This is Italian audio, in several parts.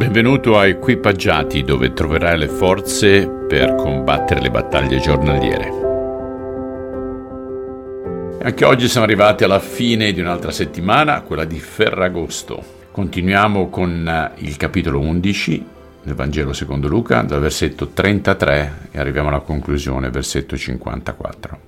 Benvenuto a Equipaggiati dove troverai le forze per combattere le battaglie giornaliere. Anche oggi siamo arrivati alla fine di un'altra settimana, quella di Ferragosto. Continuiamo con eh, il capitolo 11 del Vangelo secondo Luca, dal versetto 33 e arriviamo alla conclusione, versetto 54.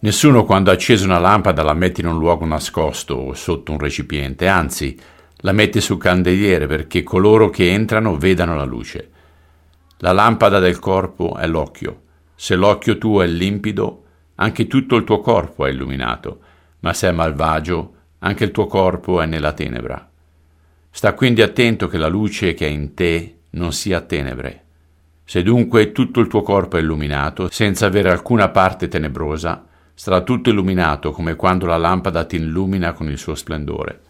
Nessuno quando ha acceso una lampada la mette in un luogo nascosto o sotto un recipiente, anzi la mette sul candeliere perché coloro che entrano vedano la luce. La lampada del corpo è l'occhio. Se l'occhio tuo è limpido, anche tutto il tuo corpo è illuminato, ma se è malvagio, anche il tuo corpo è nella tenebra. Sta quindi attento che la luce che è in te non sia tenebre. Se dunque tutto il tuo corpo è illuminato, senza avere alcuna parte tenebrosa, sarà tutto illuminato come quando la lampada ti illumina con il suo splendore.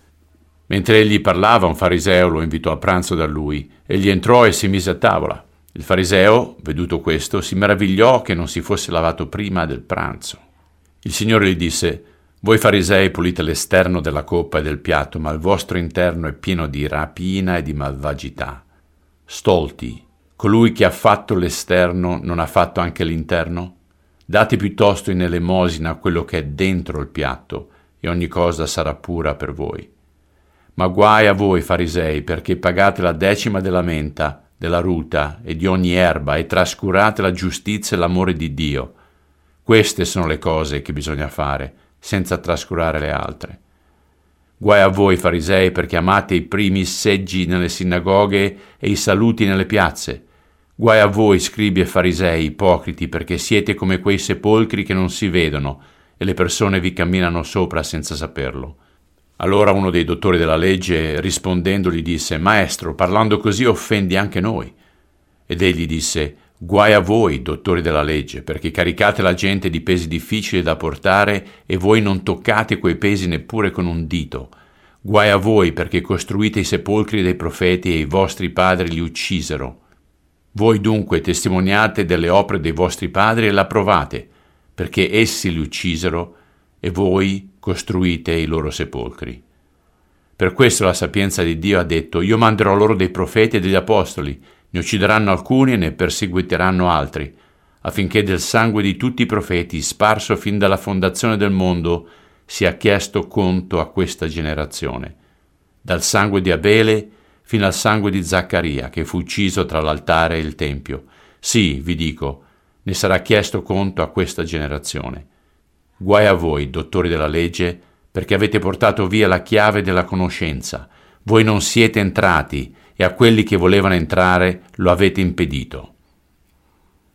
Mentre egli parlava, un fariseo lo invitò a pranzo da lui. Egli entrò e si mise a tavola. Il fariseo, veduto questo, si meravigliò che non si fosse lavato prima del pranzo. Il Signore gli disse, Voi farisei pulite l'esterno della coppa e del piatto, ma il vostro interno è pieno di rapina e di malvagità. Stolti, colui che ha fatto l'esterno non ha fatto anche l'interno? Date piuttosto in elemosina quello che è dentro il piatto, e ogni cosa sarà pura per voi. Ma guai a voi, farisei, perché pagate la decima della menta, della ruta e di ogni erba e trascurate la giustizia e l'amore di Dio. Queste sono le cose che bisogna fare, senza trascurare le altre. Guai a voi, farisei, perché amate i primi seggi nelle sinagoghe e i saluti nelle piazze. Guai a voi, scribi e farisei, ipocriti, perché siete come quei sepolcri che non si vedono e le persone vi camminano sopra senza saperlo. Allora uno dei dottori della legge rispondendo gli disse, Maestro, parlando così offendi anche noi. Ed egli disse, Guai a voi, dottori della legge, perché caricate la gente di pesi difficili da portare e voi non toccate quei pesi neppure con un dito. Guai a voi, perché costruite i sepolcri dei profeti e i vostri padri li uccisero. Voi dunque testimoniate delle opere dei vostri padri e l'approvate, perché essi li uccisero e voi costruite i loro sepolcri. Per questo la sapienza di Dio ha detto, io manderò loro dei profeti e degli apostoli, ne uccideranno alcuni e ne perseguiteranno altri, affinché del sangue di tutti i profeti, sparso fin dalla fondazione del mondo, sia chiesto conto a questa generazione, dal sangue di Abele fino al sangue di Zaccaria, che fu ucciso tra l'altare e il Tempio. Sì, vi dico, ne sarà chiesto conto a questa generazione. Guai a voi, dottori della legge, perché avete portato via la chiave della conoscenza. Voi non siete entrati e a quelli che volevano entrare lo avete impedito.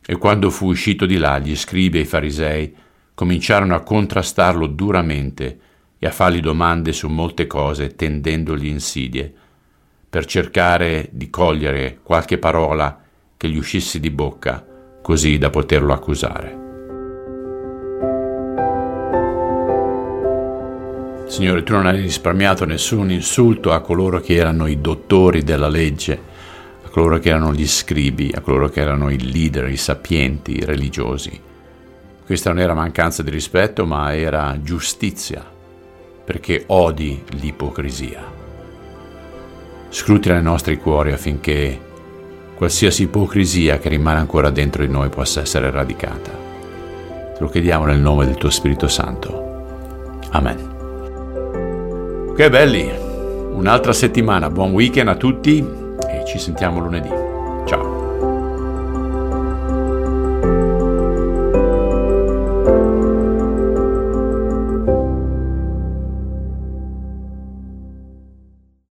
E quando fu uscito di là, gli scribi e i farisei cominciarono a contrastarlo duramente e a fargli domande su molte cose, tendendogli insidie, per cercare di cogliere qualche parola che gli uscisse di bocca, così da poterlo accusare. Signore, tu non hai risparmiato nessun insulto a coloro che erano i dottori della legge, a coloro che erano gli scribi, a coloro che erano i leader, i sapienti, i religiosi. Questa non era mancanza di rispetto, ma era giustizia, perché odi l'ipocrisia. Scrutina i nostri cuori affinché qualsiasi ipocrisia che rimane ancora dentro di noi possa essere eradicata. Te lo chiediamo nel nome del tuo Spirito Santo. Amen. Ok belli, un'altra settimana, buon weekend a tutti e ci sentiamo lunedì.